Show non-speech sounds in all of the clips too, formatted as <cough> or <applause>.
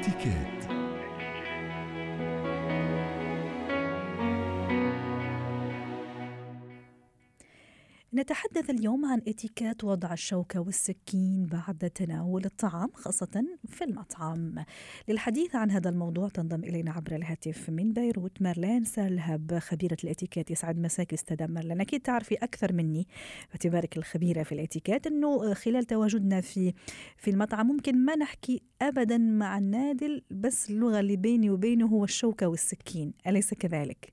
Ticket. نتحدث اليوم عن اتيكيت وضع الشوكة والسكين بعد تناول الطعام خاصة في المطعم. للحديث عن هذا الموضوع تنضم إلينا عبر الهاتف من بيروت مارلين سالهب خبيرة الاتيكيت. يسعد مساك أستاذة مارلين. أكيد تعرفي أكثر مني باعتبارك الخبيرة في الاتيكيت أنه خلال تواجدنا في في المطعم ممكن ما نحكي أبدا مع النادل بس اللغة اللي بيني وبينه هو الشوكة والسكين. أليس كذلك؟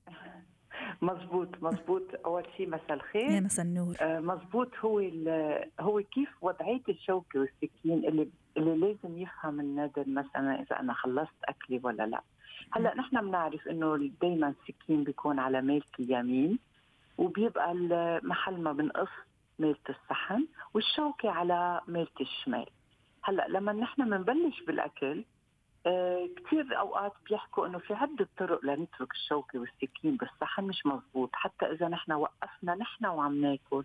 مزبوط مزبوط أول شيء مساء الخير. يا مساء النور. آه مزبوط هو هو كيف وضعية الشوكة والسكين اللي اللي لازم يفهم النادل مثلا إذا أنا خلصت أكلي ولا لا. هلأ نحن بنعرف إنه دائما السكين بيكون على ميلة اليمين وبيبقى محل ما بنقص ميلة الصحن والشوكة على ميلة الشمال. هلأ لما نحن بنبلش بالأكل كثير أوقات بيحكوا إنه في عدة طرق لنترك الشوكة والسكين بالصحن مش مزبوط. حتى إذا نحن وقفنا نحن وعم ناكل.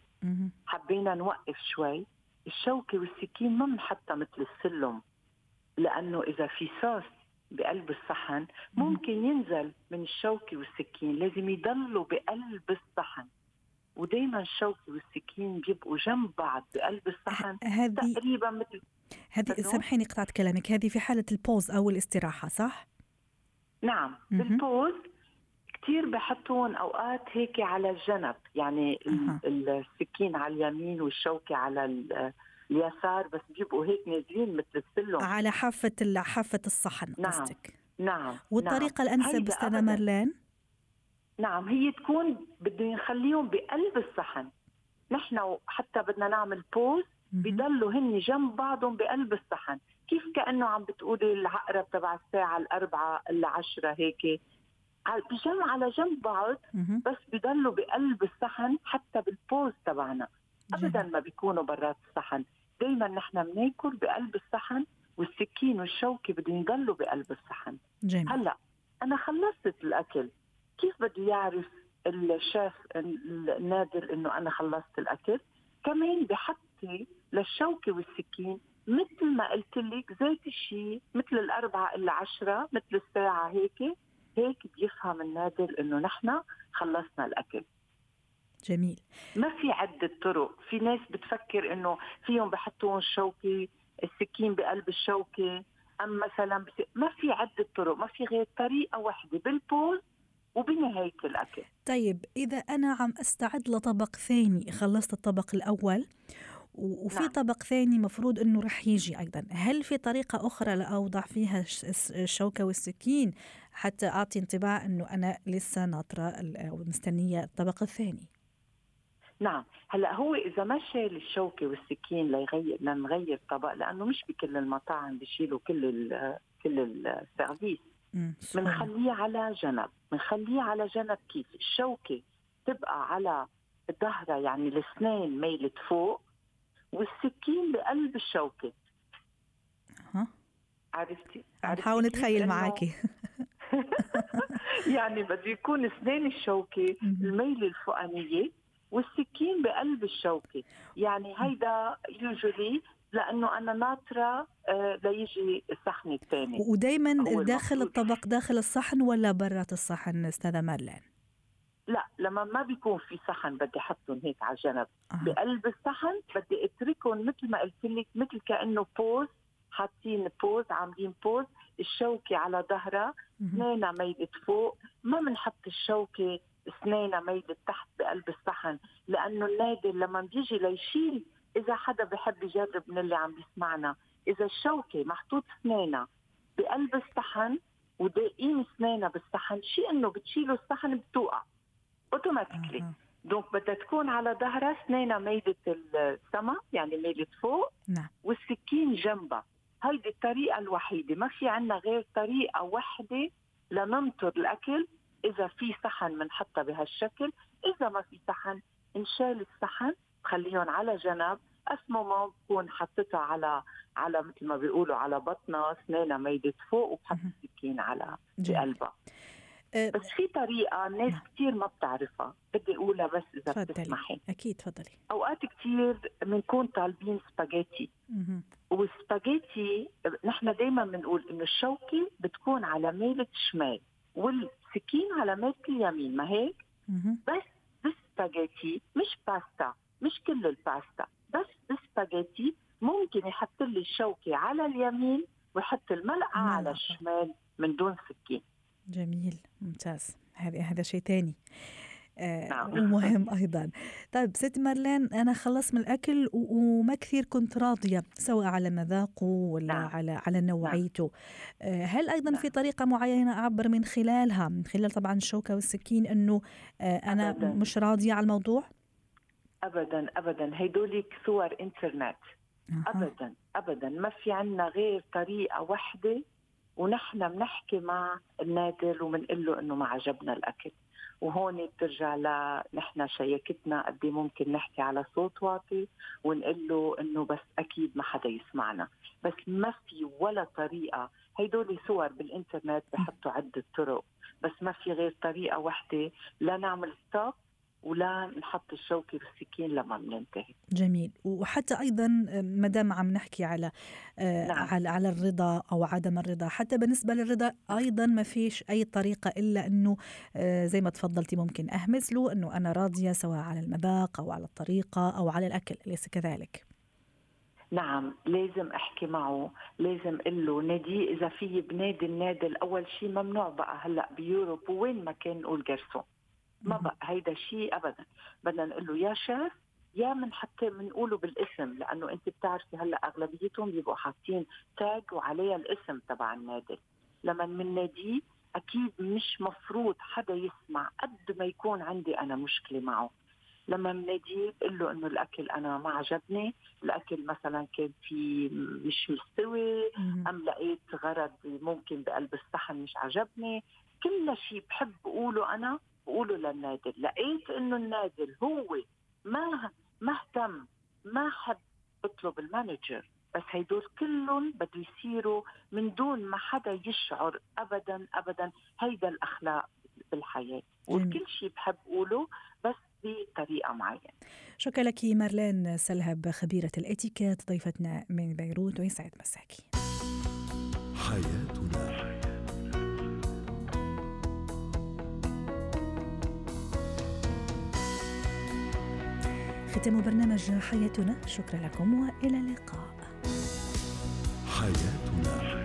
حبينا نوقف شوي. الشوكة والسكين ما بنحطها مثل السلم لأنه إذا في صوص بقلب الصحن ممكن ينزل من الشوكة والسكين. لازم يضلوا بقلب الصحن. ودائما الشوكة والسكين بيبقوا جنب بعض بقلب الصحن تقريبا مثل هذه سامحيني قطعت كلامك. هذه في حالة ال pause أو الاستراحة صح؟ نعم بال pause كثير بحطون أوقات هيك على الجنب يعني أه. السكين على اليمين والشوكة على اليسار بس بيبقوا هيك نازلين مثل السلم على حافة حافة الصحن نعم. قصدك. نعم والطريقة نعم. الانسب أستاذة مارلين؟ نعم هي تكون بدنا نخليهم بقلب الصحن. نحن حتى بدنا نعمل بوز بضلوا هن جنب بعضهم بقلب الصحن. كيف كأنه عم بتقولي العقرب تبع الساعة الأربعة العشرة هيك؟ بجنب على جنب بعض بس بضلوا بقلب الصحن حتى بالبوز تبعنا. ابدا ما بيكونوا برات الصحن. دائما نحن بناكل بقلب الصحن والسكين والشوكة بدهم يضلوا بقلب الصحن. جميل. هلأ أنا خلصت الأكل. كيف بده يعرف الشيف النادر إنه أنا خلصت الأكل؟ كمان بحطي للشوكة والسكين مثل ما قلت لك زيت الشيء مثل الأربعة إلا عشرة مثل الساعة هيك هيك بيفهم النادر إنه نحن خلصنا الأكل. جميل. ما في عدة طرق. في ناس بتفكر إنه فيهم بحطون الشوكة السكين بقلب الشوكة أم مثلا بس... ما في عدة طرق ما في غير طريقة واحدة بال pause وبنهاية الأكل. طيب إذا أنا عم أستعد لطبق ثاني خلصت الطبق الأول وفي نعم. طبق ثاني مفروض إنه رح يجي أيضا. هل في طريقة أخرى لاوضع فيها الشوكة والسكين حتى أعطي انطباع إنه أنا لسه ناطرة أو مستنية الطبق الثاني؟ نعم. هلأ هو إذا ما شال الشوكة والسكين ليغير لنغير طبق لأنه مش بكل المطاعم بيشيلوا كل ال كل ال service. بنخليه على جنب بنخليه على جنب كيف؟ الشوكة تبقى على ظهرها يعني الأسنان ميلة فوق والسكين بقلب الشوكة. ها؟ عرفتي؟ نحاول نتخيل معاكي. <laughs> يعني بده يكون اسنان الشوكة الميلة الفوقانية والسكين بقلب الشوكة. يعني هيدا usually لأنه أنا ناطرة آه ليجي الصحن الثاني. ودائما داخل الطبق داخل الصحن ولا برات الصحن أستاذة مارلين؟ لا لما ما بيكون في صحن بدي أحطهم هيك على جنب أه. بقلب الصحن بدي أتركهم مثل ما قلت لك مثل كأنه pause حاطين pause عاملين pause الشوكة على ظهرها سنينها ميلة فوق. ما بنحط الشوكة سنينها ميلة تحت بقلب الصحن لأنه النادل لما بيجي ليشيل إذا حدا بحب يجرب من اللي عم بيسمعنا. إذا الشوكة محطوط سنينها بقلب الصحن وداقين سنينها بالصحن شيء إنه بتشيلوا الصحن بتوقع. automatically donc بدها تكون على ظهرها سنينها ميلة السما يعني ميلة فوق نعم. والسكين جنبها. هيدي الطريقة الوحيدة؟ ما في عنا غير طريقة واحدة لننطر الأكل إذا في صحن بنحطها بهالشكل. إذا ما في صحن نشال الصحن خليهم على جنب. اسمه ما بكون حطيتها على على مثل ما بيقولوا على بطنها اسنانها ميلة فوق وبحط السكين على بقلبها. بس في طريقة الناس نعم. كثير ما بتعرفها. بدي أقولها بس إذا فضلي. بتسمحي. أكيد تفضلي. أوقات كثير بنكون طالبين سباجيتي. والسباجيتي السباجيتي نحن دائما بنقول إنه الشوكة بتكون على ميلة الشمال والسكين على ميلة اليمين ما هيك؟ بس بالسباجيتي مش باستا مش كل الباستا بس بالسباجيتي ممكن يحط لي الشوكة على اليمين ويحط الملعقه على الشمال من دون سكين. جميل ممتاز هذا هذا شيء ثاني آه نعم. <laughs> ومهم أيضا طيب ست مارلين أنا خلص من الأكل وما كثير كنت راضية سواء على مذاقه ولا نعم. على على نعم. نوعيته آه هل أيضا نعم. في طريقة معينة أعبر من خلالها من خلال طبعا الشوكة والسكين إنه آه أنا أبداً. مش راضية على الموضوع ابدا ابدا هيدولك صور إنترنت أه. ابدا ابدا ما في عنا غير طريقة واحدة ونحن بنحكي مع النادل وبنقول له إنه ما عجبنا الأكل. وهون بترجع لنحن شيكتنا قد إيه ممكن نحكي على صوت واطي ونقول له إنه بس أكيد ما حدا يسمعنا. بس ما في ولا طريقة. هيدول صور بالإنترنت بحطوا عدة طرق. بس ما في غير طريقة واحدة لا نعمل stop ولا نحط الشوكة بالسكين لما بننتهي جميل وحتى أيضا ما دام عم نحكي على آه، نعم. على على الرضا أو عدم الرضا حتى بالنسبة للرضا أيضا ما فيش أي طريقة إلا أنه آه، زي ما تفضلتي ممكن أهمس له أنه أنا راضية سواء على المذاق أو على الطريقة أو على الأكل أليس كذلك؟ نعم لازم أحكي معه لازم أقول له نادي إذا في بنادي النادي الأول شيء ممنوع بقى هلأ بيوروب وين ما كان نقول جرسون ما بقى هيدا شيء ابدا. بدنا نقول له يا شيف يا من حتى بنقوله بالاسم لأنه أنت بتعرفي هلأ أغلبيتهم بيبقوا حاطين تاج وعليها الاسم تبع النادي. لما بنناديه أكيد مش مفروض حدا يسمع قد ما يكون عندي أنا مشكلة معه. لما بناديه بقول له إنه الأكل أنا ما عجبني، الأكل مثلا كان في مش مستوي، أم لقيت غرض ممكن بقلب الصحن مش عجبني، كل شيء بحب أقوله أنا بقولوا للنادل لقيت إنه النادل هو ما ما اهتم ما حب يطلب المانجر. بس هيدول كلهم بده يصيروا من دون ما حدا يشعر ابدا ابدا. هيدا الأخلاق بالحياة. وكل شيء بحب أقوله بس بطريقة معينة. شكرا لك مارلين سلهب خبيرة الإتيكيت ضيفتنا من بيروت. ويسعد مساكي. حياتنا. ختام برنامج حياتنا. شكرا لكم وإلى اللقاء. حياتنا.